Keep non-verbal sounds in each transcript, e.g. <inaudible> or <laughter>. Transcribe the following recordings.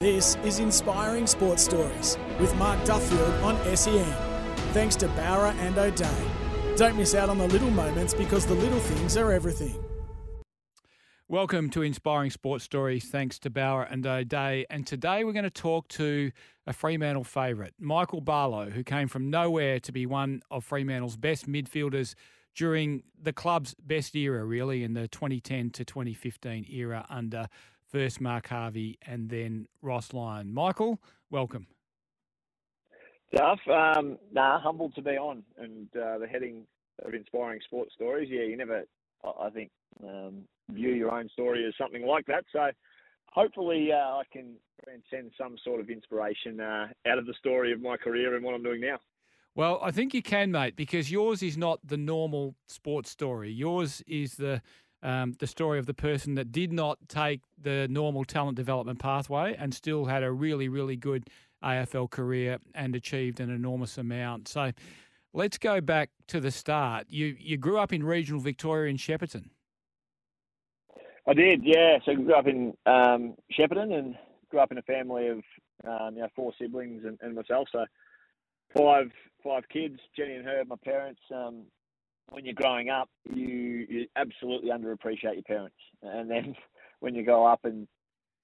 This is Inspiring Sports Stories with Mark Duffield on SEN. Thanks to Bowra and O'Dea. Don't miss out on the little moments because the little things are everything. Welcome to Inspiring Sports Stories. Thanks to Bowra and O'Dea. And today we're going to talk to a Fremantle favourite, Michael Barlow, who came from nowhere to be one of Fremantle's best midfielders during the club's best era, really, in the 2010 to 2015 era under first Mark Harvey and then Ross Lyon. Michael, welcome. Duff, um, nah, humbled to be on and uh, the heading of inspiring sports stories. Yeah, you never, I think, um, view your own story as something like that. So hopefully uh, I can transcend some sort of inspiration uh, out of the story of my career and what I'm doing now. Well, I think you can, mate, because yours is not the normal sports story. Yours is the um, the story of the person that did not take the normal talent development pathway and still had a really, really good AFL career and achieved an enormous amount. So let's go back to the start. You you grew up in regional Victoria in Shepparton. I did, yeah. So I grew up in um, Shepparton and grew up in a family of um, you know four siblings and, and, myself. So five five kids, Jenny and her, my parents. Um, when you're growing up, you, you absolutely underappreciate your parents, and then <laughs> when you go up and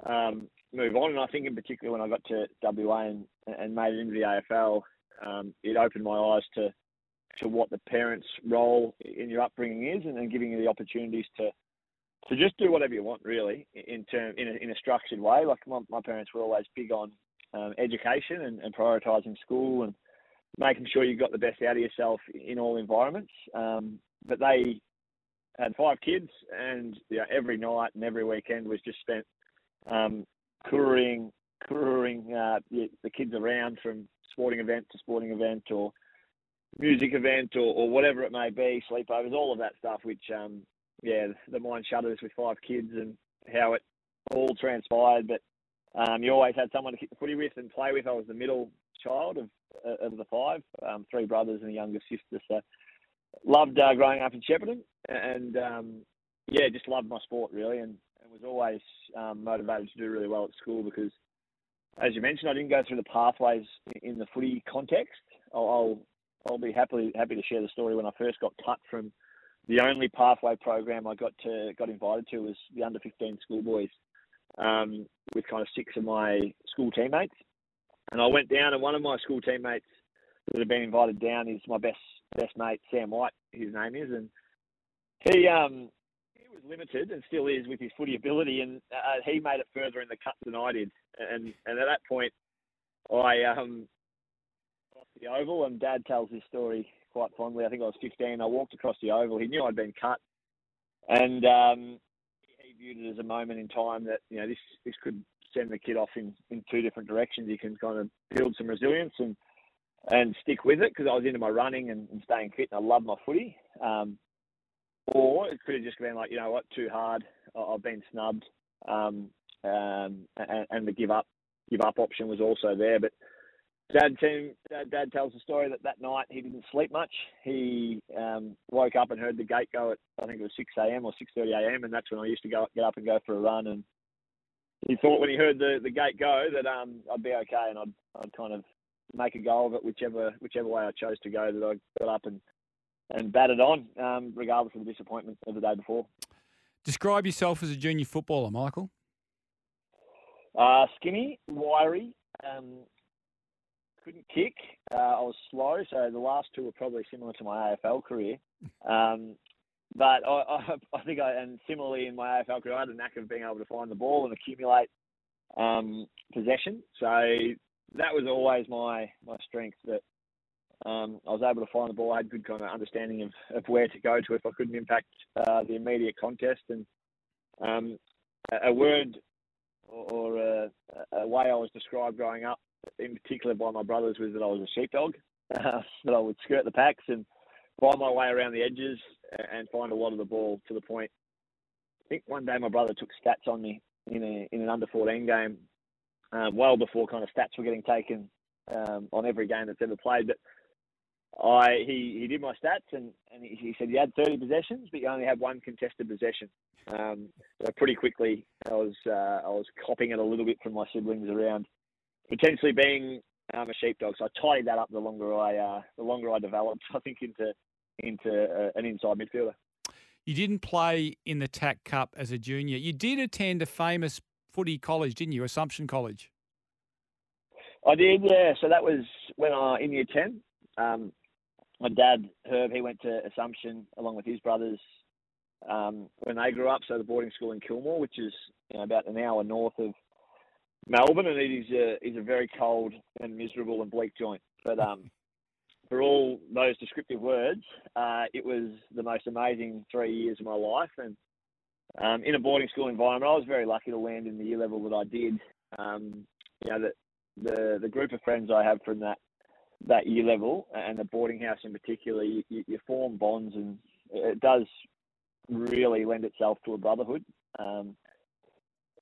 um, move on, and I think in particular when I got to WA and, and made it into the AFL, um, it opened my eyes to to what the parents' role in your upbringing is, and then giving you the opportunities to to just do whatever you want, really, in term in a, in a structured way. Like my, my parents were always big on um, education and, and prioritising school and making sure you got the best out of yourself in all environments. Um, but they had five kids, and know, every night and every weekend was just spent um, couriering, couriering uh, the, the, kids around from sporting event to sporting event or music event or, or whatever it may be, sleepovers, all of that stuff. Which, um, yeah, the mind shudders with five kids and how it all transpired. But um, you always had someone to kick the footy with and play with. I was the middle child of uh, of the five, um, three brothers and a younger sister. So loved uh, growing up in Shepparton, and um, yeah, just loved my sport really, and, and was always um, motivated to do really well at school because, as you mentioned, I didn't go through the pathways in the footy context. I'll, I'll I'll be happy happy to share the story when I first got cut from the only pathway program I got to got invited to was the under 15 schoolboys um, with kind of six of my school teammates. And I went down, and one of my school teammates that had been invited down is my best best mate Sam White, his name is, and he um he was limited and still is with his footy ability, and uh, he made it further in the cut than I did, and and at that point, I um off the oval, and Dad tells this story quite fondly. I think I was 15. I walked across the oval. He knew I'd been cut, and um, he viewed it as a moment in time that you know this this could send the kid off in, in two different directions. You can kind of build some resilience and and stick with it because I was into my running and, and, staying fit and I love my footy. Um, or it could have just been like, you know what, too hard. I've been snubbed, um, um, and, and, the give up give up option was also there. But Dad, team, Dad, Dad tells the story that that night he didn't sleep much. He um, woke up and heard the gate go at I think it was 6 a.m. or 6:30 a.m. and that's when I used to go get up and go for a run and he thought when he heard the, the gate go that um, I'd be okay and I'd, I'd kind of make a go of it whichever whichever way I chose to go that I got up and and batted on um, regardless of the disappointment of the day before. Describe yourself as a junior footballer, Michael. Uh, skinny, wiry, um, couldn't kick. Uh, I was slow, so the last two were probably similar to my AFL career. Um, but I, <laughs> I, I think I, and similarly in my AFL career, I had a knack of being able to find the ball and accumulate um, possession. So that was always my my strength. That um, I was able to find the ball. I had good kind of understanding of, of where to go to if I couldn't impact uh, the immediate contest. And um, a, a word or, a, a, way I was described growing up, in particular by my brothers, was that I was a sheepdog. <laughs> That I would skirt the packs and find my way around the edges and find a lot of the ball to the point. I think one day my brother took stats on me in a in an under 14 game, um, well before kind of stats were getting taken um, on every game that's ever played. But I he, he did my stats and, and he, he, said you had 30 possessions, but you only had one contested possession. Um, so pretty quickly, I was uh, I was copying it a little bit from my siblings around potentially being um, a sheepdog. So I tidied that up the longer I uh, the longer I developed. <laughs> I think into into uh, an inside midfielder. You didn't play in the TAC Cup as a junior. You did attend a famous footy college, didn't you? Assumption College. I did, yeah. So that was when I in year ten. Um, my dad Herb, he went to Assumption along with his brothers um, when they grew up. So the boarding school in Kilmore, which is you know, about an hour north of Melbourne, and it is a is a very cold and miserable and bleak joint. But um, for all those descriptive words, uh, it was the most amazing three years of my life, and um, in a boarding school environment, I was very lucky to land in the year level that I did. Um, you know, the, the the group of friends I have from that that year level and the boarding house in particular, you, you form bonds, and it does really lend itself to a brotherhood. Um,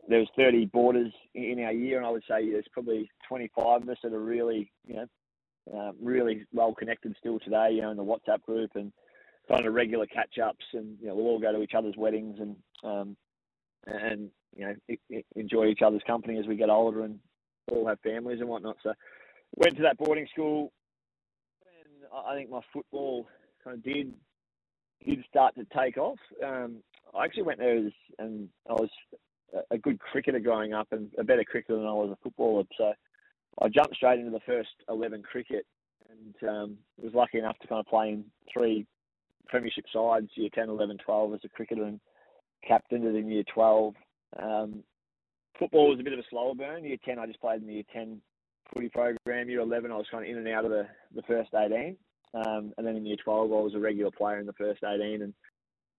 there was 30 boarders in our year, and I would say there's probably 25 of us that are really, you know, uh, really well connected still today. You know, in the WhatsApp group and kind of regular catch ups, and you know, we'll all go to each other's weddings and um, and you know enjoy each other's company as we get older and all have families and whatnot. So went to that boarding school, and I think my football kind of did did start to take off. Um, I actually went there as, and I was a good cricketer growing up and a better cricketer than I was a footballer. So I jumped straight into the first 11 cricket and um, was lucky enough to kind of play in three premiership sides, year 10, 11, 12 as a cricketer and captained it in year 12. Um, football was a bit of a slower burn. Year 10, I just played in the year 10 footy program. Year 11, I was kind of in and out of the, the first 18. Um, and then in year 12, I was a regular player in the first 18 and,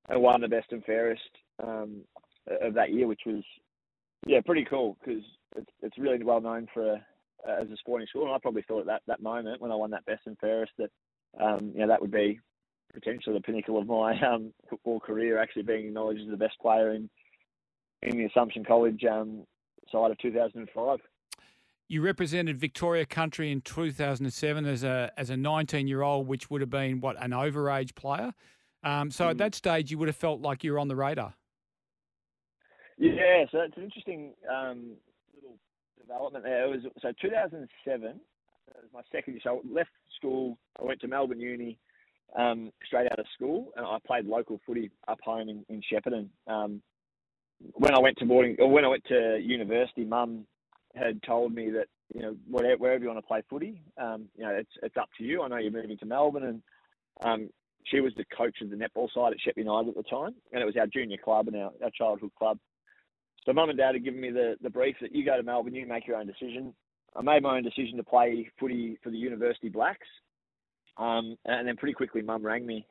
and won the best and fairest um, of that year, which was, yeah, pretty cool because it's, it's really well known for a, as a sporting school. And I probably thought at that, that moment when I won that best and fairest that, um, you know, that would be potentially the pinnacle of my <laughs> um, football career, actually being acknowledged as the best player in in the Assumption College um, side of 2005. You represented Victoria Country in 2007 as a as a 19 year old, which would have been what an overage player. Um, so mm. at that stage, you would have felt like you were on the radar. Yeah, so it's an interesting um, development there. It was so 2007. was my second year. So I left school. I went to Melbourne Uni um, straight out of school, and I played local footy up home in, in Shepparton. Um, when I went to boarding, or when I went to university, Mum had told me that you know whatever, wherever you want to play footy, um, you know it's it's up to you. I know you're moving to Melbourne, and um, she was the coach of the netball side at Shep United at the time, and it was our junior club and our, our childhood club. So mum and dad had given me the, the brief that you go to Melbourne, you make your own decision. I made my own decision to play footy for the University Blacks, um, and then pretty quickly mum rang me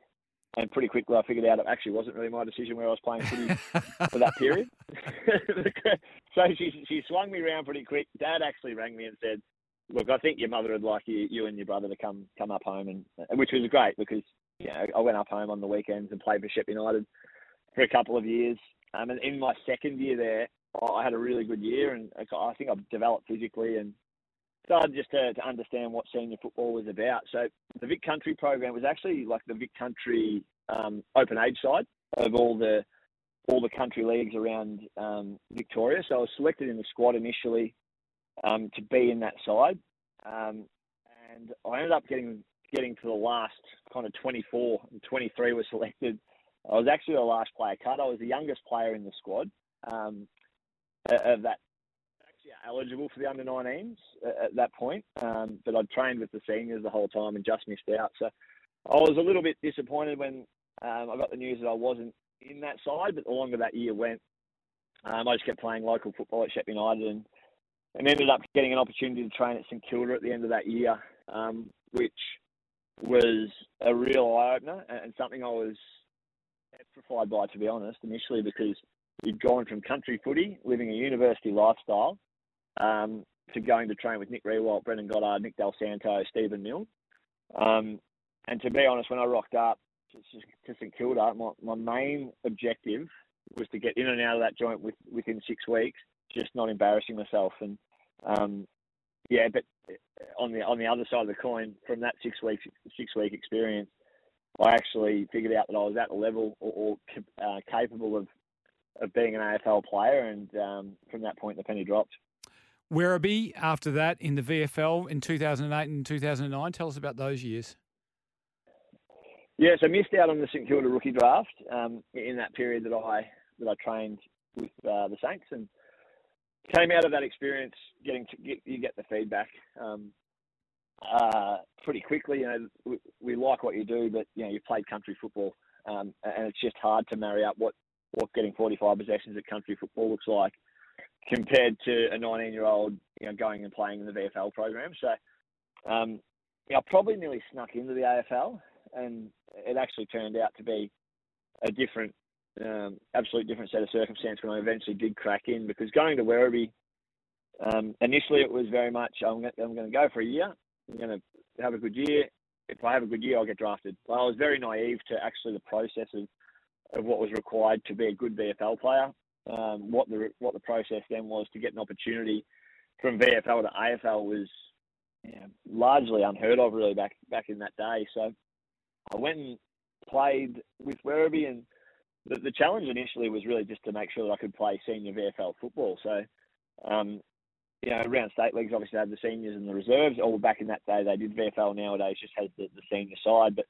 and pretty quickly I figured out it actually wasn't really my decision where I was playing footy <laughs> for that period. <laughs> so she she swung me around pretty quick. Dad actually rang me and said, "Look, I think your mother would like you, you and your brother to come come up home," and which was great because you know I went up home on the weekends and played for Shep United for a couple of years. Um, and in my second year there, I had a really good year, and I think I've developed physically and started just to, to understand what senior football was about. So the Vic Country program was actually like the Vic Country um, open age side of all the all the country leagues around um, Victoria. So I was selected in the squad initially um, to be in that side, um, and I ended up getting getting to the last kind of 24 and 23 were selected. I was actually the last player cut. I was the youngest player in the squad um, of that actually eligible for the under 19s at that point, um, but I'd trained with the seniors the whole time and just missed out. So I was a little bit disappointed when um, I got the news that I wasn't in that side, but the longer that year went, um, I just kept playing local football at Shep United and, and ended up getting an opportunity to train at St Kilda at the end of that year, um, which was a real eye opener and something I was petrified by, to be honest, initially because he'd gone from country footy, living a university lifestyle, um, to going to train with Nick Riewoldt, Brendan Goddard, Nick Del Santo, Stephen Milne. Um, and to be honest, when I rocked up to, St Kilda, my, my main objective was to get in and out of that joint with, within six weeks, just not embarrassing myself. And um, yeah, but on the on the other side of the coin, from that six week six week experience, I actually figured out that I was at the level or, or uh, capable of of being an AFL player, and um, from that point, the penny dropped. Werribee after that in the VFL in 2008 and 2009. Tell us about those years. Yeah, so missed out on the St Kilda rookie draft um, in that period that I that I trained with uh, the Saints, and came out of that experience getting to get you get the feedback um, uh, pretty quickly. You know, we, we, like what you do, but you know you played country football, um, and it's just hard to marry up what what getting 45 possessions at country football looks like compared to a 19 year old, you know, going and playing in the VFL program. So, um, I probably nearly snuck into the AFL, and it actually turned out to be a different, um, absolute different set of circumstance when I eventually did crack in. Because going to Werribee, um, initially it was very much I'm I'm going to go for a year. I'm going to have a good year. If I have a good year, I'll get drafted. Well, I was very naive to actually the process of, of what was required to be a good VFL player um, what the what the process then was to get an opportunity from VFL to AFL was you know, largely unheard of really back back in that day. So I went and played with Werribee, and the, the challenge initially was really just to make sure that I could play senior VFL football. So um, you know, around state leagues obviously they had the seniors and the reserves. Or back in that day, they did VFL. Nowadays, just has the, the senior side, but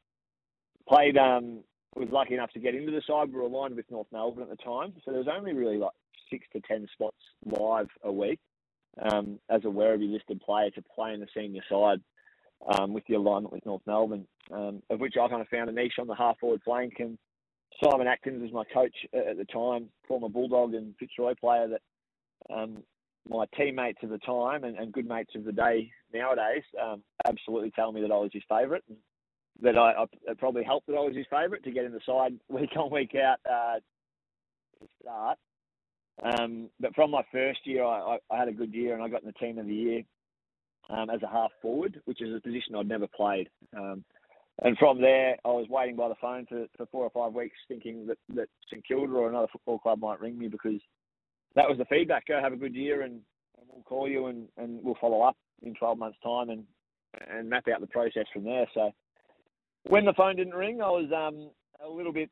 played um, was lucky enough to get into the side. We were aligned with North Melbourne at the time, so there was only really like six to ten spots live a week um, as a Werribee listed player to play in the senior side um, with the alignment with North Melbourne, um, of which I kind of found a niche on the half forward flank. And Simon Atkins was my coach at the time, former Bulldog and Fitzroy player that um, my teammates of the time and, and, good mates of the day nowadays um, absolutely tell me that I was his favourite that I, I it probably helped that I was his favourite to get in the side <laughs> week on week out uh, to start. Um, but from my first year, I, I, had a good year and I got in the team of the year um, as a half forward, which is a position I'd never played. Um, and from there, I was waiting by the phone for, for four or five weeks, thinking that, that St Kilda or another football club might ring me because that was the feedback. Go have a good year and, and we'll call you and, and we'll follow up in 12 months' time and, and map out the process from there. So when the phone didn't ring, I was um, a little bit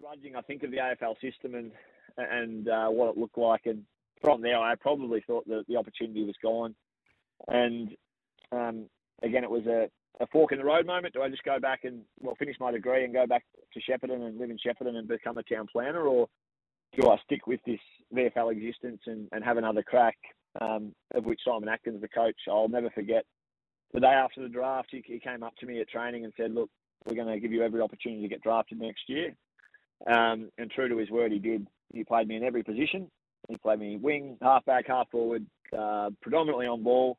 grudging, I think, of the AFL system and and uh, what it looked like. And from there, I probably thought that the opportunity was gone. And um, again, it was a, a fork in the road moment. Do I just go back and well finish my degree and go back to Shepparton and live in Shepparton and become a town planner, or do I stick with this VFL existence and, and have another crack? Um, of which Simon Atkins, the coach, I'll never forget the day after the draft, he, he came up to me at training and said, "Look, we're going to give you every opportunity to get drafted next year." Um, and true to his word, he did. He played me in every position. He played me wing, halfback, half forward, uh, predominantly on ball.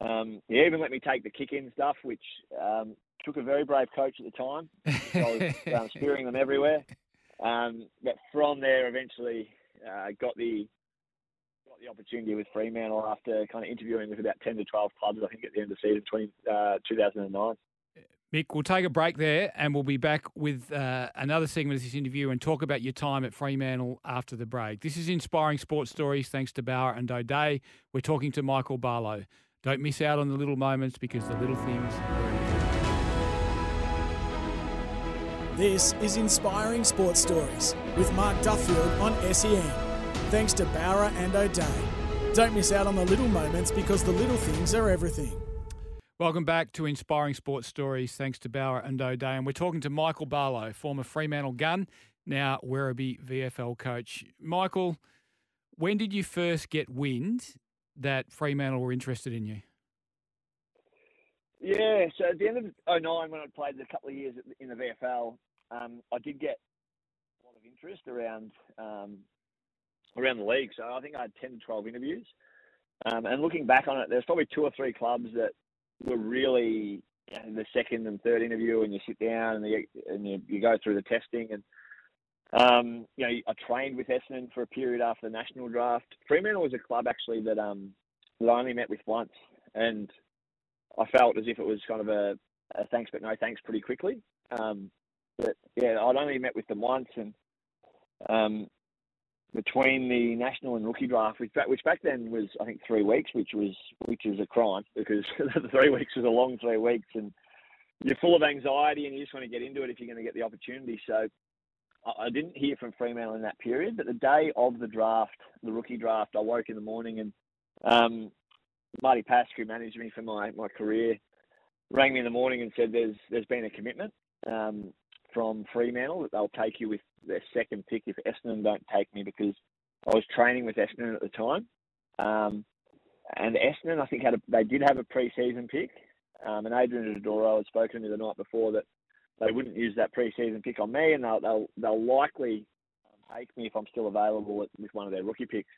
Um, he even let me take the kick-in stuff, which um, took a very brave coach at the time. <laughs> I was um, spearing them everywhere. Um, but from there, eventually uh, got the got the opportunity with Fremantle after kind of interviewing with about 10 to 12 clubs, I think, at the end of the season 20, uh, 2009. Mick, we'll take a break there and we'll be back with uh, another segment of this interview and talk about your time at Fremantle after the break. This is Inspiring Sports Stories thanks to Bowra and O'Dea. We're talking to Michael Barlow. Don't miss out on the little moments because the little things This is Inspiring Sports Stories with Mark Duffield on SEN thanks to Bowra and O'Dea. Don't miss out on the little moments because the little things are everything. Welcome back to Inspiring Sports Stories, thanks to Bowra and O'Dea. And we're talking to Michael Barlow, former Fremantle gun, now Werribee VFL coach. Michael, when did you first get wind that Fremantle were interested in you? Yeah, so at the end of 09, when I played a couple of years in the VFL, um, I did get a lot of interest around um, around the league. So I think I had 10 to 12 interviews. Um, and looking back on it, there's probably two or three clubs that were really you know, the second and third interview, and you sit down and, you, and you, you go through the testing. And Um, you know, I trained with Essendon for a period after the national draft. Fremantle was a club actually that um, that I only met with once, and I felt as if it was kind of a, a thanks but no thanks pretty quickly. Um, but yeah, I'd only met with them once, and um, between the national and rookie draft, which back, which back then was I think three weeks, which was which was a crime because <laughs> the three weeks was a long three weeks, and you're full of anxiety and you just want to get into it if you're going to get the opportunity. So I didn't hear from Fremantle in that period, but the day of the draft, the rookie draft, I woke in the morning and um, Marty Pask, who managed me for my, my career, rang me in the morning and said there's there's been a commitment um, from Fremantle that they'll take you with their second pick if Essendon don't take me because I was training with Essendon at the time. Um, and Essendon, I think, had a, they did have a pre-season pick. Um, and Adrian Dodoro had spoken to me the night before that they wouldn't use that pre-season pick on me, and they'll they'll, they'll likely take me if I'm still available with, with one of their rookie picks.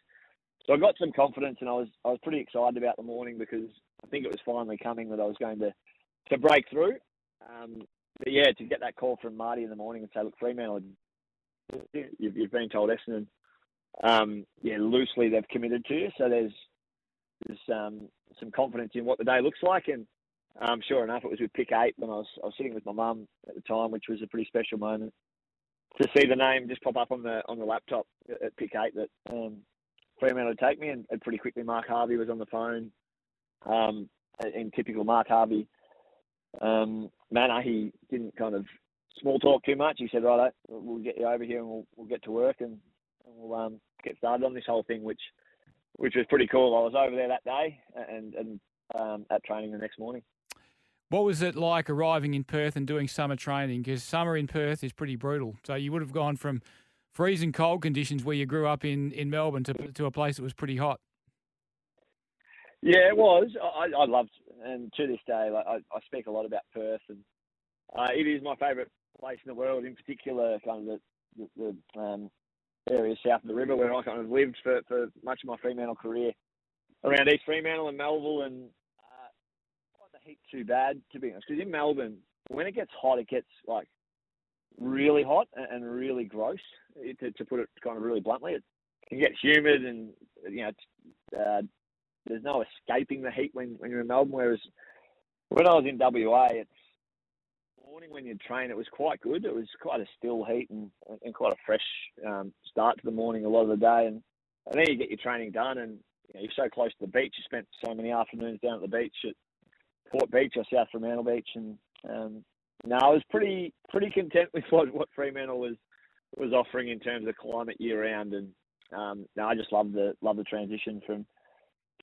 So I got some confidence, and I was I was pretty excited about the morning because I think it was finally coming that I was going to to break through. Um, but yeah, to get that call from Marty in the morning and say, look, Fremantle, you've, you've been told Essendon, um, yeah, loosely they've committed to you. So there's there's um, some confidence in what the day looks like, and um, sure enough, it was with pick eight when I was I was sitting with my mum at the time, which was a pretty special moment to see the name just pop up on the on the laptop at pick eight that um, Fremantle would take me, and, and, pretty quickly Mark Harvey was on the phone. Um, in typical Mark Harvey um, manner, he didn't kind of small talk too much. He said, "Right, we'll get you over here and we'll, we'll get to work and, and we'll um, get started on this whole thing," which which was pretty cool. I was over there that day and and um, at training the next morning. What was it like arriving in Perth and doing summer training? Because summer in Perth is pretty brutal. So you would have gone from freezing cold conditions where you grew up in, in Melbourne to, to a place that was pretty hot. Yeah, it was. I, I loved, and to this day, like, I, I speak a lot about Perth, and uh, it is my favourite place in the world. In particular, kind of the, the, the um, area south of the river where I kind of lived for, for much of my Fremantle career, around East Fremantle and Melville, and the heat too bad, to be honest. Because in Melbourne, when it gets hot, it gets like really hot and really gross. To, to put it kind of really bluntly, it can get humid and you know uh, there's no escaping the heat when, when you're in Melbourne. Whereas when I was in WA, it's morning when you train, it was quite good. It was quite a still heat and, and quite a fresh um, start to the morning a lot of the day. And, and then you get your training done, and you you're so close to the beach. You spent so many afternoons down at the beach at Port Beach or South Fremantle Beach, and um, no, I was pretty pretty content <laughs> with what, what Fremantle was was offering in terms of climate year round, and um, no, I just love the love the transition from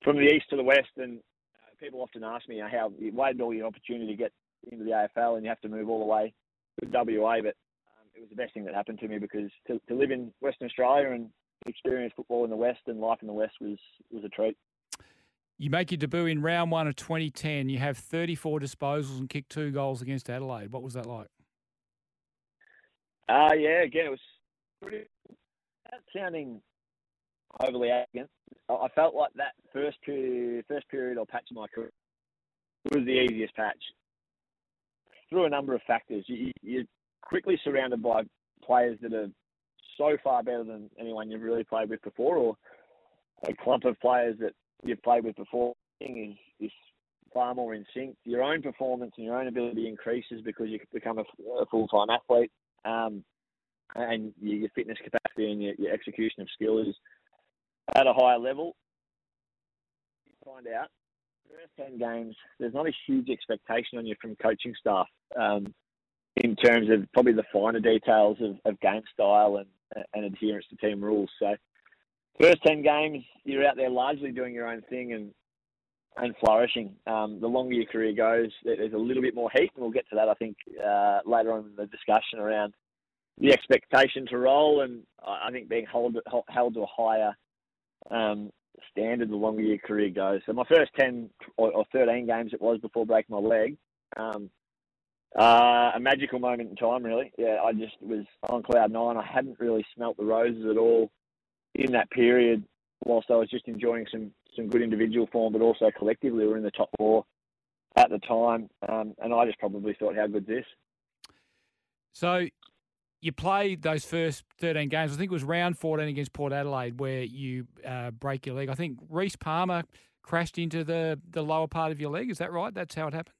from the east to the west. And uh, people often ask me how you waited all your opportunity to get into the AFL, and you have to move all the way to WA, but um, it was the best thing that happened to me because to, to live in Western Australia and experience football in the West and life in the West was was a treat. You make your debut in round one of 2010. You have 34 disposals and kick two goals against Adelaide. What was that like? Uh, yeah, again, it was pretty, sounding overly arrogant. I felt like that first period, first period or patch of my career was the easiest patch through a number of factors. You, you're quickly surrounded by players that are so far better than anyone you've really played with before, or a clump of players that you've played with before is, is far more in sync. Your own performance and your own ability increases because you become a, a full time athlete, um, and your fitness capacity and your, your, execution of skill is at a higher level. You find out first ten games, there's not a huge expectation on you from coaching staff um, in terms of probably the finer details of, of game style and, and adherence to team rules. So first ten games, you're out there largely doing your own thing and and flourishing. Um, the longer your career goes, there's a little bit more heat, and we'll get to that, I think, uh, later on in the discussion around the expectation to roll, and I think being held held to a higher um, standard the longer your career goes. So my first ten or, or thirteen games it was before breaking my leg. Um, uh, a magical moment in time, really. Yeah, I just was on cloud nine. I hadn't really smelt the roses at all in that period, whilst I was just enjoying some some good individual form, but also collectively we were in the top four at the time, um, and I just probably thought, how good's this? So, you played those first 13 games. I think it was round 14 against Port Adelaide where you uh, break your leg. I think Rhys Palmer crashed into the, the lower part of your leg. Is that right? That's how it happened?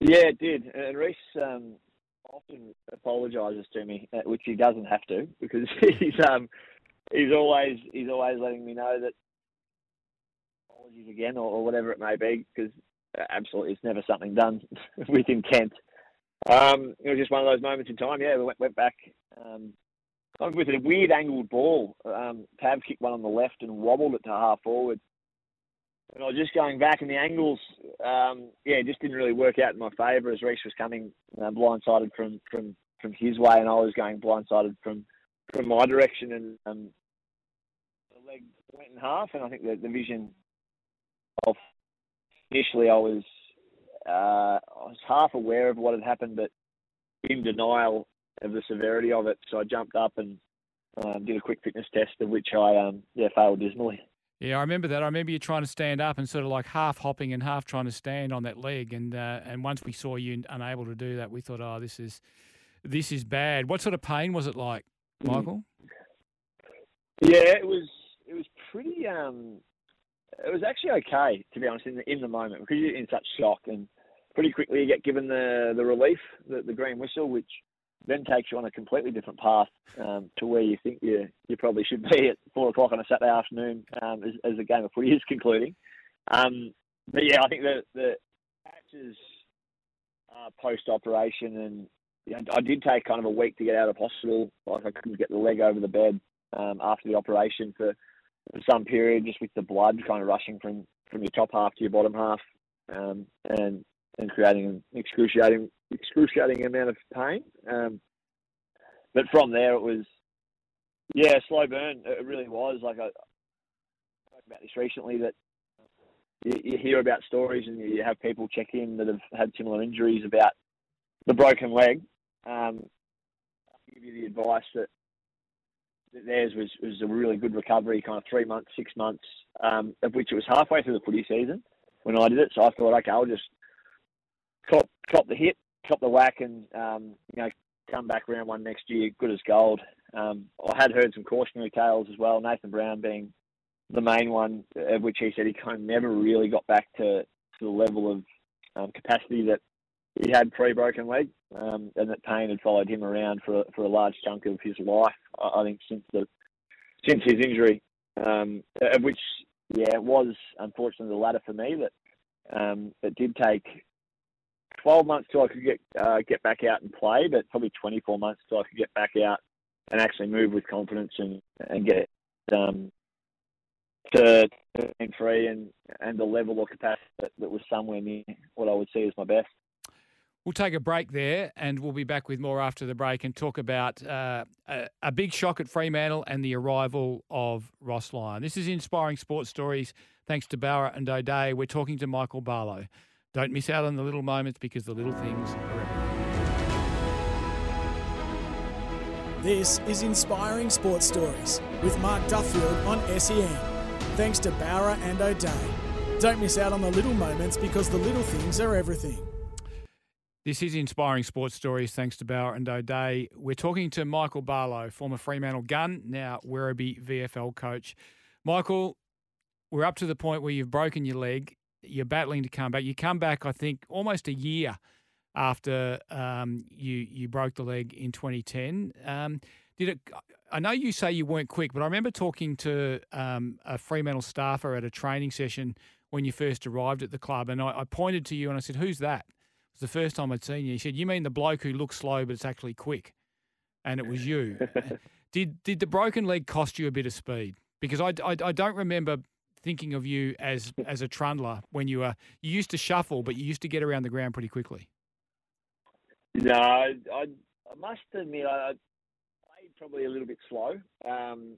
Yeah, it did. And Rhys um, often apologises to me, uh, which he doesn't have to because <laughs> he's um, he's always he's always letting me know that apologies again or, or whatever it may be because uh, absolutely it's never something done <laughs> with intent. Um, it was just one of those moments in time. Yeah, we went, went back um, with a weird angled ball. Um, kicked one on the left and wobbled it to half forward. And I was just going back, and the angles, um, yeah, just didn't really work out in my favour as Rhys was coming uh, blindsided from, from, from his way, and I was going blindsided from, from my direction. And um, the leg went in half, and I think the, the vision of initially I was uh, I was half aware of what had happened, but in denial of the severity of it. So I jumped up and um, did a quick fitness test, of which I um, yeah failed dismally. Yeah, I remember that. I remember you trying to stand up and sort of like half hopping and half trying to stand on that leg. And uh, and once we saw you unable to do that, we thought, oh, this is this is bad. What sort of pain was it like, mm. Michael? Yeah, it was it was pretty. Um, it was actually okay to be honest in the in the moment because you're in such shock and pretty quickly you get given the the relief, the, the green whistle, which then takes you on a completely different path um, to where you think you you probably should be at four o'clock on a Saturday afternoon um, as, as the game of footy is <laughs> concluding. Um, but yeah, I think the the patches uh, post operation and you know, I did take kind of a week to get out of hospital. Like I couldn't get the leg over the bed um, after the operation for, for some period, just with the blood kind of rushing from from your top half to your bottom half, um, and and creating an excruciating excruciating amount of pain. Um, but from there, it was yeah, slow burn. It really was. Like I, spoke about this recently that you, you, hear about stories and you have people check in that have had similar injuries about the broken leg. Um, I'll give you the advice that, that theirs was, was a really good recovery, kind of three months, six months, um, of which it was halfway through the footy season when I did it. So I thought, okay, I'll just cop cop the hit, cop the whack, and um, you know come back round one next year, good as gold. Um, I had heard some cautionary tales as well. Nathan Brown being the main one, of which he said he kind of never really got back to, to the level of um, capacity that he had pre-broken leg, um, and that pain had followed him around for for a large chunk of his life. I, I think since the since his injury, um, of which yeah, it was unfortunately the latter for me that um, it did take 12 months till I could get uh, get back out and play, but probably 24 months till I could get back out and actually move with confidence and and get um, to free and and the level of capacity that, that was somewhere near what I would see as my best. We'll take a break there and we'll be back with more after the break and talk about uh, a, a, big shock at Fremantle and the arrival of Ross Lyon. This is Inspiring Sports Stories. Thanks to Bowra and O'Dea. We're talking to Michael Barlow. Don't miss out on the little moments because the little things are everything. This is Inspiring Sports Stories with Mark Duffield on SEN. Thanks to Bowra and O'Dea. Don't miss out on the little moments because the little things are everything. This is Inspiring Sports Stories thanks to Bowra and O'Dea. We're talking to Michael Barlow, former Fremantle gun, now Werribee VFL coach. Michael, we're up to the point where you've broken your leg you're battling to come back. You come back, I think, almost a year after um, you you broke the leg in 2010. Um, did it? I know you say you weren't quick, but I remember talking to um, a Fremantle staffer at a training session when you first arrived at the club, and I, I, pointed to you and I said, "Who's that?" It was the first time I'd seen you. He said, "You mean the bloke who looks slow, but it's actually quick," and it was you. <laughs> did did the broken leg cost you a bit of speed? Because I, I, I don't remember thinking of you as as a trundler when you were you used to shuffle, but you used to get around the ground pretty quickly. No, I, I must admit I played probably a little bit slow. Um,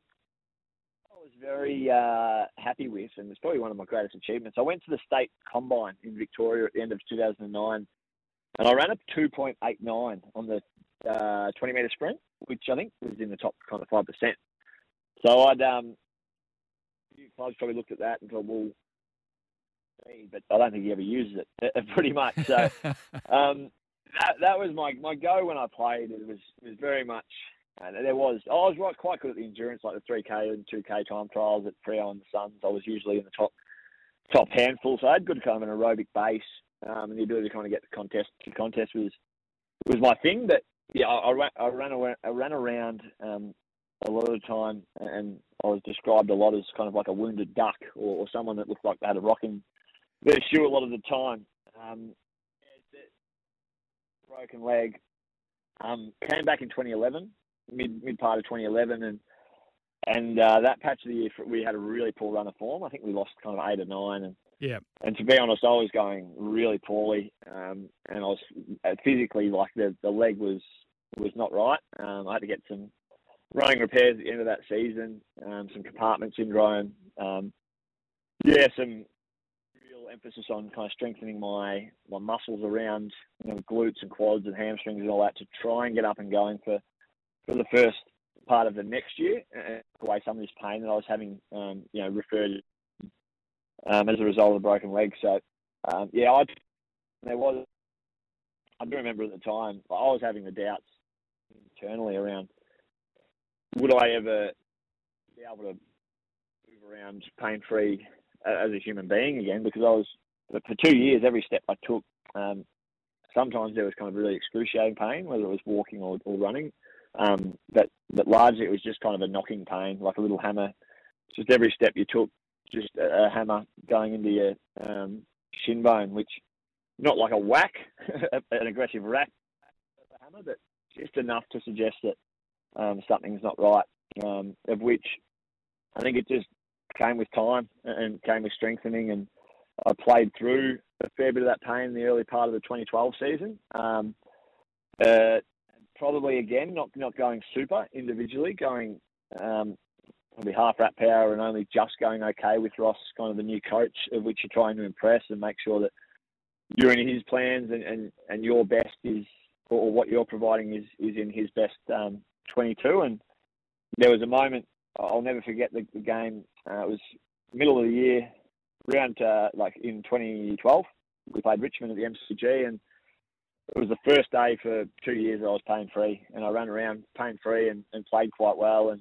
I was very uh, happy with, and it's probably one of my greatest achievements. I went to the state combine in Victoria at the end of 2009, and I ran up 2.89 on the uh, 20 metre sprint, which I think was in the top kind of five percent. So I'd um, clubs probably looked at that and thought, well, but I don't think he ever uses it, <laughs> pretty much. So, <laughs> um, that, that was my, my go when I played. It was was very much. And there was I was right quite good at the endurance, like the 3k and 2k time trials at Freo and the Suns. I was usually in the top top handful, so I had good kind of an aerobic base, um, and the ability to kind of get the contest. The contest was was my thing, but yeah, I, I ran I ran around, I ran around um, a lot of the time, and I was described a lot as kind of like a wounded duck or, or someone that looked like they had a rocking their shoe a lot of the time. Um, broken leg. Um, came back in 2011, mid mid part of 2011, and and uh, that patch of the year we had a really poor run of form. I think we lost kind of eight or nine, and yeah. And to be honest, I was going really poorly, um, and I was uh, physically like the the leg was was not right. Um, I had to get some running repairs at the end of that season, um, some compartment syndrome. Um, yeah, some real emphasis on kind of strengthening my my muscles around you know, glutes and quads and hamstrings and all that to try and get up and going for for the first part of the next year and away some of this pain that I was having, um, you know, referred um, as a result of the broken leg. So, um, yeah, I there was. I do remember at the time I was having the doubts internally around would I ever be able to move around pain free as a human being again because I was for two years every step I took. Um, sometimes there was kind of really excruciating pain, whether it was walking or, or running. Um, but but largely it was just kind of a knocking pain, like a little hammer. Just every step you took, just a, a hammer going into your um, shin bone, which not like a whack, <laughs> an aggressive rap, a hammer, but just enough to suggest that um, something's not right. Um, of which I think it just came with time and came with strengthening, and I played through a fair bit of that pain in the early part of the 2012 season. Um, uh, probably again not not going super individually, going um, probably half rat power and only just going okay with Ross, kind of the new coach of which you're trying to impress and make sure that you're in his plans and, and, and your best is or what you're providing is is in his best um, 22. And there was a moment I'll never forget the, the game. Uh, it was middle of the year, around uh, like in 2012. We played Richmond at the MCG, and it was the first day for two years I was pain free, and I ran around pain free and, and played quite well, and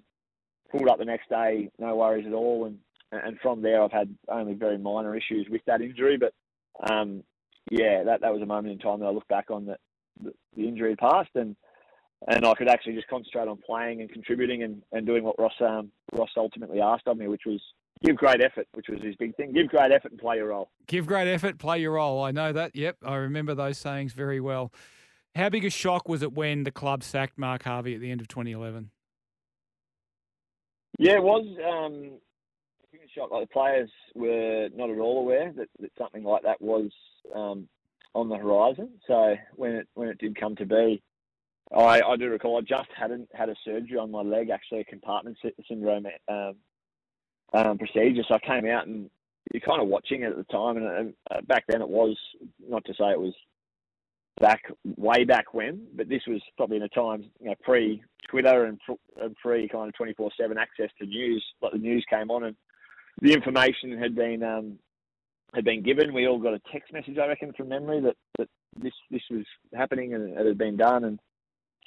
pulled up the next day, no worries at all, and and from there I've had only very minor issues with that injury, but um, yeah, that that was a moment in time that I look back on that the, the injury passed, and and I could actually just concentrate on playing and contributing and, and doing what Ross um, Ross ultimately asked of me, which was give great effort, which was his big thing. Give great effort and play your role. Give great effort, play your role. I know that. Yep, I remember those sayings very well. How big a shock was it when the club sacked Mark Harvey at the end of 2011? Yeah, it was. Um, a shock. Like the players were not at all aware that, that something like that was um, on the horizon. So when it when it did come to be, I, I do recall I just hadn't had a surgery on my leg, actually a compartment syndrome um, um, procedure. So I came out and you're kind of watching it at the time, and, and uh, back then it was not to say it was back way back when, but this was probably in a time you know pre Twitter and, pre kind of twenty four seven access to news. Like the news came on and the information had been um, had been given. We all got a text message, I reckon, from memory that, that this this was happening and it had been done, and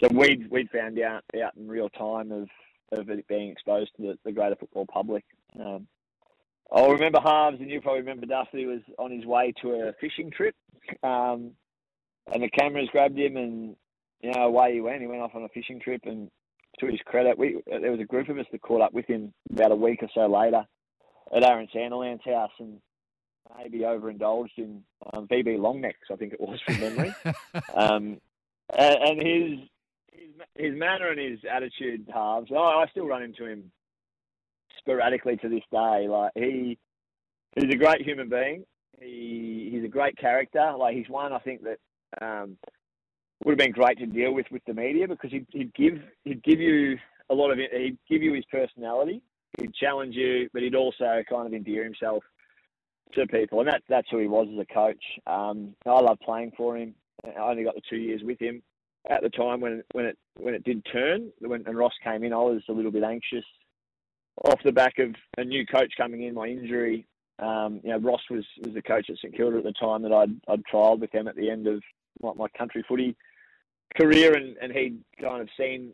so we'd we'd found out out in real time of of it being exposed to the, the greater football public. Um, I'll remember Harvs, and you probably remember Duffy was on his way to a fishing trip, um, and the cameras grabbed him, and you know away he went. He went off on a fishing trip, and to his credit, we there was a group of us that caught up with him about a week or so later at Aaron Sandilands' house, and maybe overindulged in um, VB Longnecks, I think it was from memory. <laughs> um, and, and his his manner and his attitude Harvs. I, I still run into him sporadically to this day. Like he, he's a great human being. He he's a great character. Like he's one I think that um, would have been great to deal with with the media because he'd, he'd give he'd give you a lot of it. He'd give you his personality. He'd challenge you, but he'd also kind of endear himself to people, and that's that's who he was as a coach. Um, I love playing for him. I only got the two years with him at the time when when it when it did turn, when and Ross came in, I was a little bit anxious off the back of a new coach coming in, my injury, Um, you know, Ross was was the coach at St Kilda at the time that I'd I'd trialled with them at the end of my, my country footy career, and, and he'd kind of seen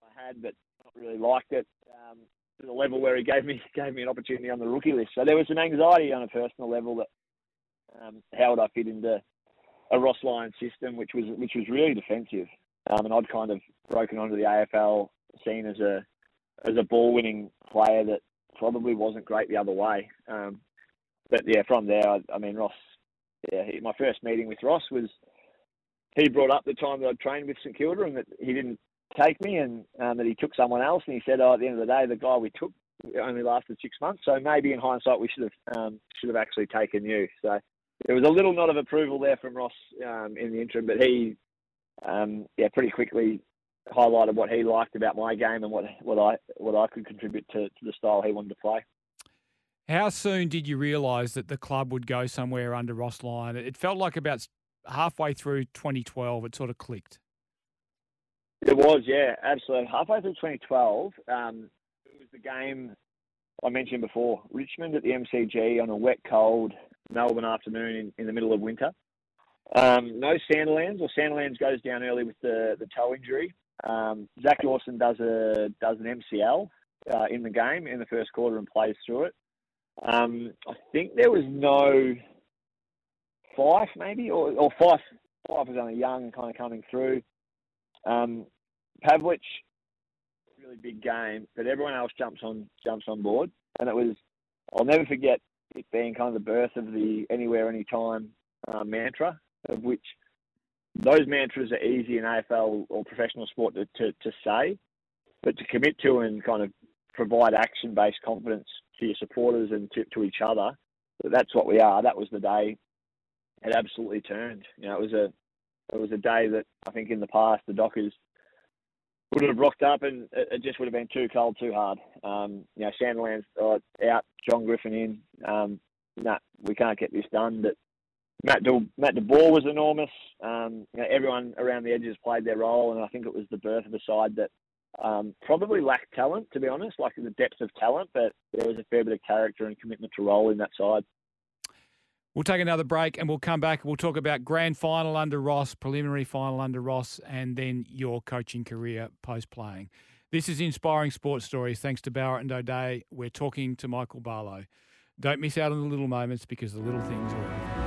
I had, but not really liked it um, to the level where he gave me <laughs> gave me an opportunity on the rookie list. So there was some anxiety on a personal level that um, how would I fit into a Ross Lyon system, which was which was really defensive, um, and I'd kind of broken onto the AFL scene as a as a ball winning player that probably wasn't great the other way. Um, but yeah, from there, I, I mean Ross. Yeah, he, my first meeting with Ross was he brought up the time that I'd trained with St Kilda and that he didn't take me and um, that he took someone else. And he said, "Oh, at the end of the day, the guy we took only lasted six months. So maybe in hindsight, we should have um, should have actually taken you." So there was a little nod of approval there from Ross um, in the interim, but he, um, yeah, pretty quickly highlighted what he liked about my game and what what I what I could contribute to, to the style he wanted to play. How soon did you realise that the club would go somewhere under Ross Lyon? It felt like about halfway through 2012, it sort of clicked. It was, yeah, absolutely. Halfway through 2012, um, it was the game I mentioned before, Richmond at the MCG on a wet, cold Melbourne afternoon in, in the middle of winter. Um, no Sandilands, or Sandilands goes down early with the, the toe injury. Um, Zach Dawson does a does an MCL uh, in the game in the first quarter and plays through it. Um, I think there was no Fyfe maybe, or, or Fyfe. Fyfe was only young, and kind of coming through. Um, Pavlich, really big game, but everyone else jumps on jumps on board, and it was. I'll never forget it being kind of the birth of the anywhere, anytime uh, mantra, of which those mantras are easy in AFL or professional sport to, to, to say, but to commit to and kind of provide action based confidence to your supporters and to, to each other. That's what we are. That was the day it absolutely turned. You know, it was a it was a day that I think in the past the Dockers would have rocked up and it, just would have been too cold, too hard. Um, you know, Sandilands uh, out, John Griffin in. Um, nah, we can't get this done. But Matt De, Matt De Boer was enormous. Um, you know, everyone around the edges played their role, and I think it was the birth of a side that um, probably lacked talent, to be honest, like the depth of talent, but there was a fair bit of character and commitment to role in that side. We'll take another break and we'll come back. We'll talk about grand final under Ross, preliminary final under Ross, and then your coaching career post playing. This is Inspiring Sports Stories. Thanks to Bowra and O'Dea. We're talking to Michael Barlow. Don't miss out on the little moments because the little things are.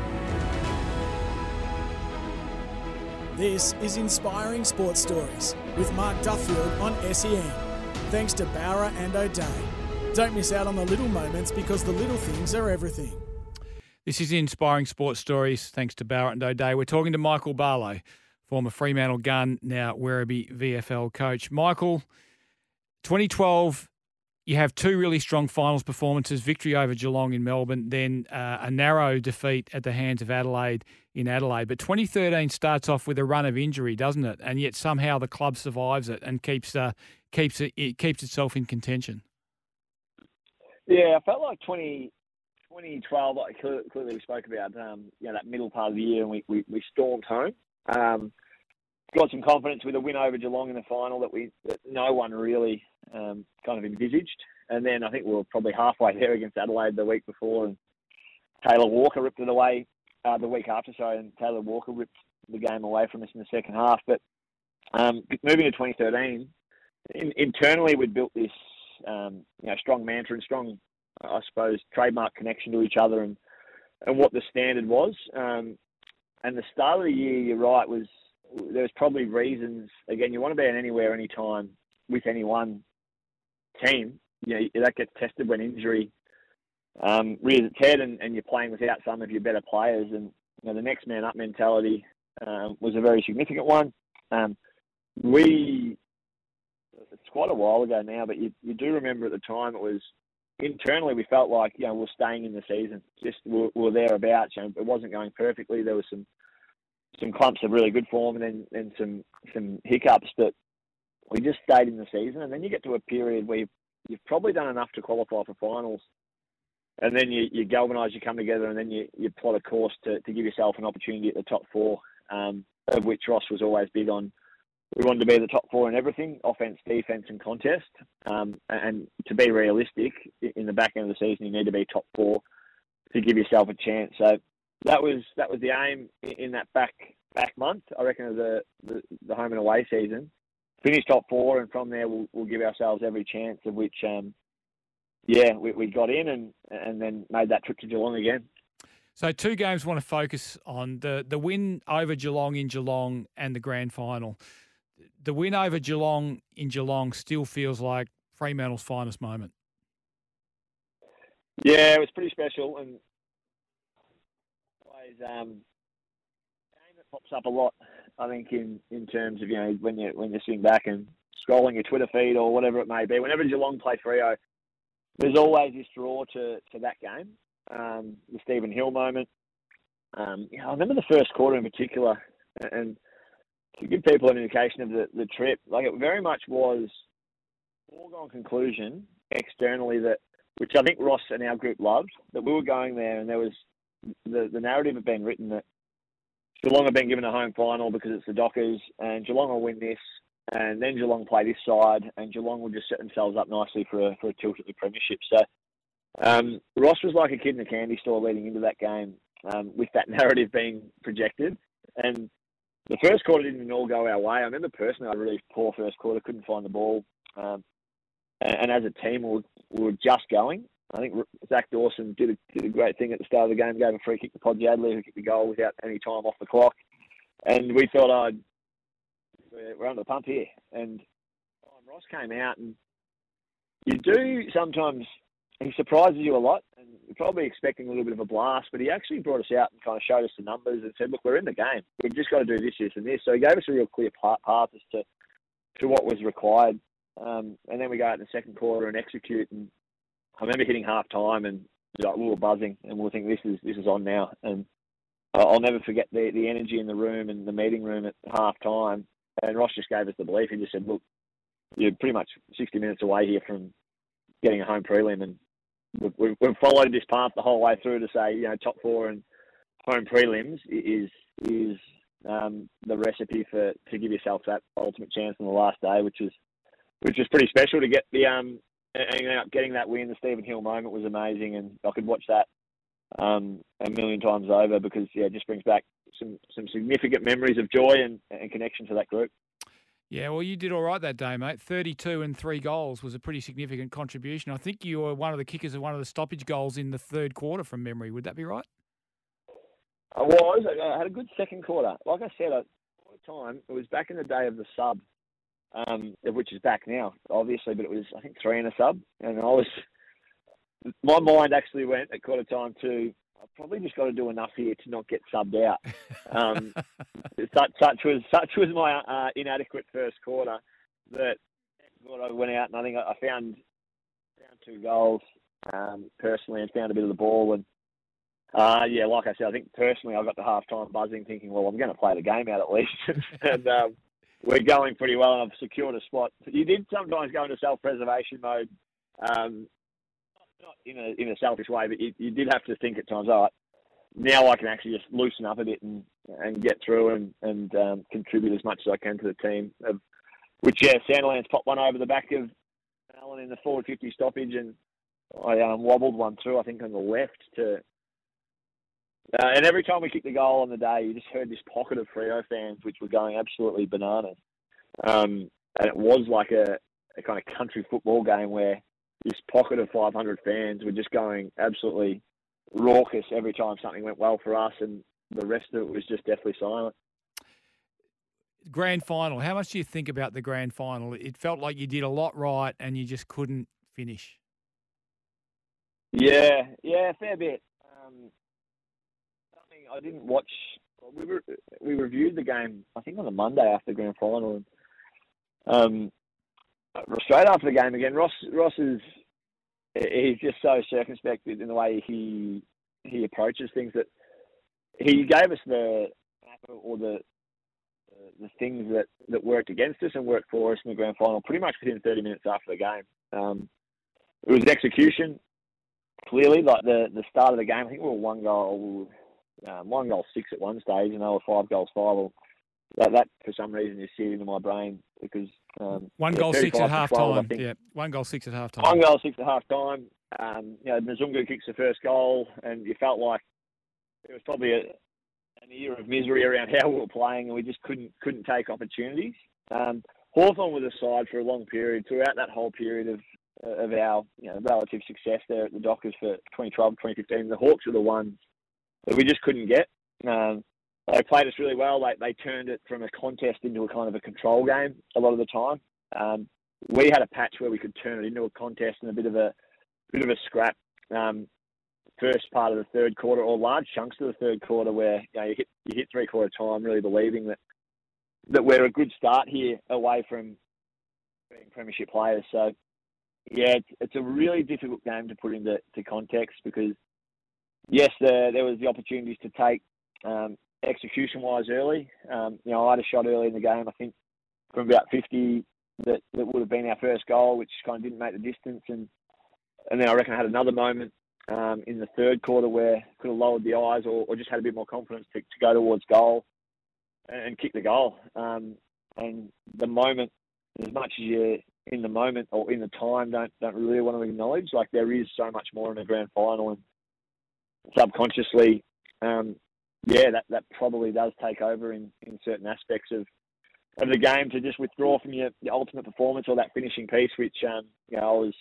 This is Inspiring Sports Stories with Mark Duffield on SEN. Thanks to Bowra and O'Dea. Don't miss out on the little moments because the little things are everything. This is Inspiring Sports Stories, thanks to Bowra and O'Dea. We're talking to Michael Barlow, former Fremantle gun, now Werribee VFL coach. Michael, 2012, you have two really strong finals performances victory over Geelong in Melbourne, then uh, a narrow defeat at the hands of Adelaide in Adelaide. But 2013 starts off with a run of injury, doesn't it? And yet somehow the club survives it and keeps, uh, keeps, it, it keeps itself in contention. Yeah, I felt like 20, 2012, like clearly we spoke about, um, you know, that middle part of the year, and we, we, we stormed home. Um, got some confidence with a win over Geelong in the final that we that no one really um, kind of envisaged. And then I think we were probably halfway <laughs> there against Adelaide the week before, and Taylor Walker ripped it away uh, the week after. Sorry, and Taylor Walker ripped the game away from us in the second half. But um, moving to 2013, in, internally we'd built this um, you know strong mantra and strong I suppose, trademark connection to each other and and what the standard was. Um, and the start of the year, you're right, was there was probably reasons. Again, you want to be in anywhere, anytime with any one team. You know, that gets tested when injury um, rears its head, and, and, you're playing without some of your better players. And you know, the next man up mentality um, was a very significant one. Um, we it's quite a while ago now, but you, you do remember at the time it was internally we felt like you know we're staying in the season. Just we're, we're thereabouts. You know, it wasn't going perfectly. There was some some clumps of really good form, and then and some some hiccups. But we just stayed in the season, and then you get to a period where you've, you've probably done enough to qualify for finals, and then you, you galvanise, you come together, and then you, you plot a course to, to give yourself an opportunity at the top four. Um, of which Ross was always big on we wanted to be the top four in everything offense, defense, and contest. Um, and to be realistic, in the back end of the season, you need to be top four to give yourself a chance. So that was that was the aim in that back back month. I reckon of the, the, the home and away season. Finish top four, and from there we'll, we'll give ourselves every chance of which, um, yeah, we, we got in and and then made that trip to Geelong again. So two games want to focus on the the win over Geelong in Geelong and the grand final. The win over Geelong in Geelong still feels like Fremantle's finest moment. Yeah, it was pretty special and always um, game that pops up a lot. I think in, in terms of you know when you when you swing back and scrolling your Twitter feed or whatever it may be. Whenever Geelong play Freo, there's always this draw to, to that game. Um, the Stephen Hill moment. Um, I remember the first quarter in particular, and to give people an indication of the, the trip, like it very much was foregone conclusion externally that, which I think Ross and our group loved, that we were going there and there was the, the narrative had been written that Geelong have been given a home final because it's the Dockers and Geelong will win this and then Geelong play this side and Geelong will just set themselves up nicely for a, for a tilt at the premiership. So um, Ross was like a kid in a candy store leading into that game um, with that <laughs> narrative being projected. And the first quarter didn't all go our way. I remember personally, I had a really poor first quarter, couldn't find the ball. Um, and, and, as a team, we were, we were, just going. I think Zach Dawson did a, did a great thing at the start of the game, gave a free kick to Podsiadly, who kicked the goal without any time off the clock. And we thought, oh, we're under the pump here. And Ross came out, and you do sometimes he surprises you a lot, and you're probably expecting a little bit of a blast, but he actually brought us out and kind of showed us the numbers and said, "Look, we're in the game. We've just got to do this, this, and this." So he gave us a real clear path as to to what was required, um, and then we go out in the second quarter and execute. And I remember hitting half time, and we were buzzing, and we were thinking, "This is this is on now." And I'll never forget the the energy in the room and the meeting room at half time. And Ross just gave us the belief. He just said, "Look, you're pretty much 60 minutes away here from getting a home prelim, and we've, we've followed this path the whole way through to say, you know, top four and home prelims is is um, the recipe for to give yourself that ultimate chance on the last day, which is which is pretty special to get the um getting that win. The Stephen Hill moment was amazing, and I could watch that um, a million times over because yeah, it just brings back some some significant memories of joy and, and connection to that group. Yeah, well, you did all right that day, mate. 32 and three goals was a pretty significant contribution. I think you were one of the kickers of one of the stoppage goals in the third quarter from memory. Would that be right? I was. I had a good second quarter. Like I said, at the time, it was back in the day of the sub, um, which is back now, obviously, but it was, I think, three and a sub. And I was, my mind actually went at quarter time to I've probably just got to do enough here to not get subbed out. <laughs> Um, such, such was such was my uh, inadequate first quarter that I went out and I think I found found two goals um, personally and found a bit of the ball and uh, yeah, like I said, I think personally I got the half time buzzing, thinking, well, I'm going to play the game out at least, <laughs> and um, we're going pretty well, and I've secured a spot. You did sometimes go into self preservation mode. Um, not in a in a selfish way, but you, you did have to think at times. All right, now I can actually just loosen up a bit and and get through and and um, contribute as much as I can to the team. Of, which yeah, Sandilands popped one over the back of Allen in the forward fifty stoppage, and I um, wobbled one through. I think on the left to. Uh, and every time we kicked the goal on the day, you just heard this pocket of Freo fans, which were going absolutely bananas. Um, and it was like a, a kind of country football game where this pocket of 500 fans were just going absolutely raucous every time something went well for us, and the rest of it was just deathly silent. Grand final. How much do you think about the grand final? It felt like you did a lot right, and you just couldn't finish. Yeah, yeah, fair bit. Um, something I didn't watch. We were, we reviewed the game. I think on the Monday after the grand final, and um, straight after the game again, Ross Ross is he's just so circumspect in the way he he approaches things that he gave us the or the the things that, that worked against us and worked for us in the grand final pretty much within 30 minutes after the game. Um, it was execution, clearly, like the, the start of the game. I think we were one goal, um, one goal six at one stage, and they were five goals five. That, that for some reason is sitting in my brain because um, one goal six at half time. Yeah, one goal six at half time. One goal six at half time. um, you know, Mzungu kicks the first goal, and you felt like it was probably a, an year of misery around <laughs> how we were playing, and we just couldn't couldn't take opportunities. Um, Hawthorn was aside for a long period throughout that whole period of of our you know, relative success there at the Dockers for 2012, 2015. The Hawks were the ones that we just couldn't get. Um, they played us really well. They they turned it from a contest into a kind of a control game a lot of the time. Um, we had a patch where we could turn it into a contest and a bit of a bit of a scrap. Um, first part of the third quarter, or large chunks of the third quarter, where you, know, you hit you hit three quarter time, really believing that that we're a good start here away from being premiership players. So yeah, it's, it's a really difficult game to put into to context because yes, there there was the opportunities to take um, execution wise early. Um, you know, I had a shot early in the game. I think from about 50 that, that would have been our first goal, which kind of didn't make the distance. And and then I reckon I had another moment um, in the third quarter where I could have lowered the eyes or, or just had a bit more confidence to, to go towards goal and, and kick the goal. Um, and the moment, as much as you're in the moment or in the time don't don't really want to acknowledge, like there is so much more in a grand final, and subconsciously, um, yeah, that, that probably does take over in, in certain aspects of of the game to just withdraw from your, your ultimate performance or that finishing piece, which um, you know I was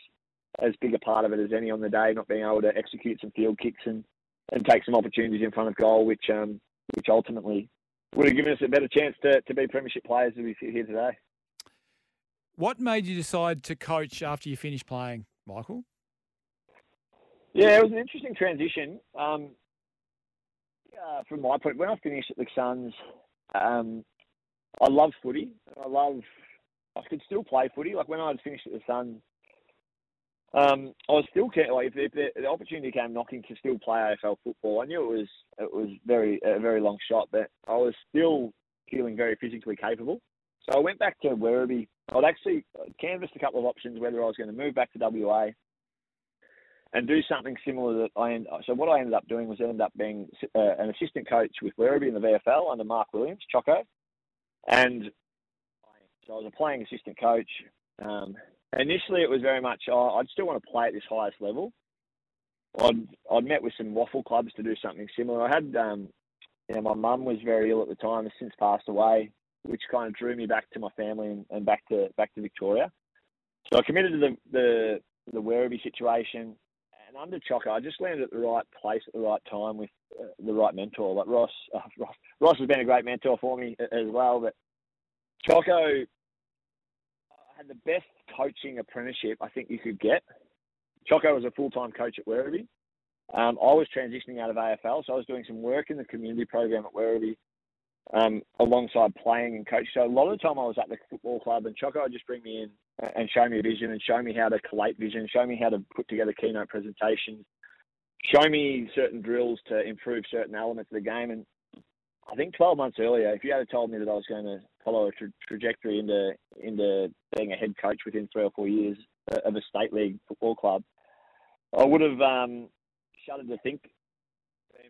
as big a part of it as any on the day, not being able to execute some field kicks and, and take some opportunities in front of goal, which um, which ultimately would have given us a better chance to, to be premiership players as we sit here today. What made you decide to coach after you finished playing, Michael? Yeah, it was an interesting transition. Um, uh, from my point, when I finished at the Suns, um, I love footy. I love. I could still play footy. Like when I had finished at the Suns, um, I was still like if, if the, the, opportunity came knocking to still play AFL football, I knew it was it was very a very long shot, but I was still feeling very physically capable. So I went back to Werribee. I'd actually canvassed a couple of options whether I was going to move back to WA and do something similar that I so what I ended up doing was I ended up being uh, an assistant coach with Werribee in the VFL under Mark Williams, Choco, and so I was a playing assistant coach. Um, initially, it was very much oh, I'd still want to play at this highest level. I'd I'd met with some WAFL clubs to do something similar. I had um, you know, my mum was very ill at the time, has since passed away, which kind of drew me back to my family and, and back to back to Victoria. So I committed to the the, the Werribee situation and under Choco, I just landed at the right place at the right time with uh, the right mentor. Like Ross, <laughs> uh, Ross, Ross has been a great mentor for me as well. But Choco had the best coaching apprenticeship I think you could get. Choco was a full time coach at Werribee. Um, I was transitioning out of AFL, so I was doing some work in the community program at Werribee um, alongside playing and coaching. So a lot of the time I was at the football club, and Choco would just bring me in and show me a vision and show me how to collate vision, show me how to put together keynote presentations, show me certain drills to improve certain elements of the game. And I think 12 months earlier, if you had told me that I was going to follow a tra- trajectory into into being a head coach within three or four years of a state league football club, I would have um, shuddered to think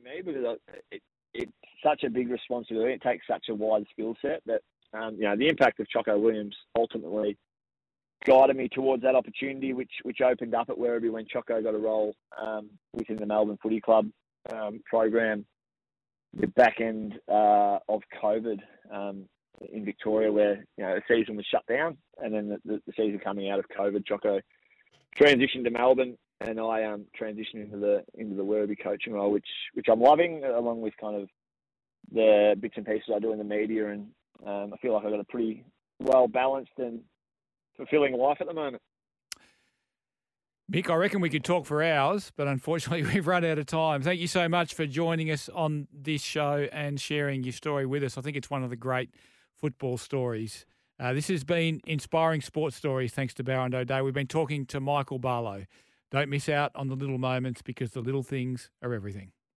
me because it, it's such a big responsibility. It takes such a wide skill set that um, you know the impact of Choco Williams ultimately guided me towards that opportunity, which which opened up at Werribee when Choco got a role um, within the Melbourne Footy Club um, program. The back end uh, of COVID um, in Victoria, where you know the season was shut down, and then the, the, season coming out of COVID, Choco transitioned to Melbourne, and I um, transitioned into the into the Werribee coaching role, which which I'm loving, along with kind of the bits and pieces I do in the media, and um, I feel like I've got a pretty well balanced and fulfilling life at the moment. Mick, I reckon we could talk for hours, but unfortunately <laughs> we've run out of time. Thank you so much for joining us on this show and sharing your story with us. I think it's one of the great football stories. Uh, this has been Inspiring Sports Stories thanks to Bowra and O'Dea. We've been talking to Michael Barlow. Don't miss out on the little moments because the little things are everything.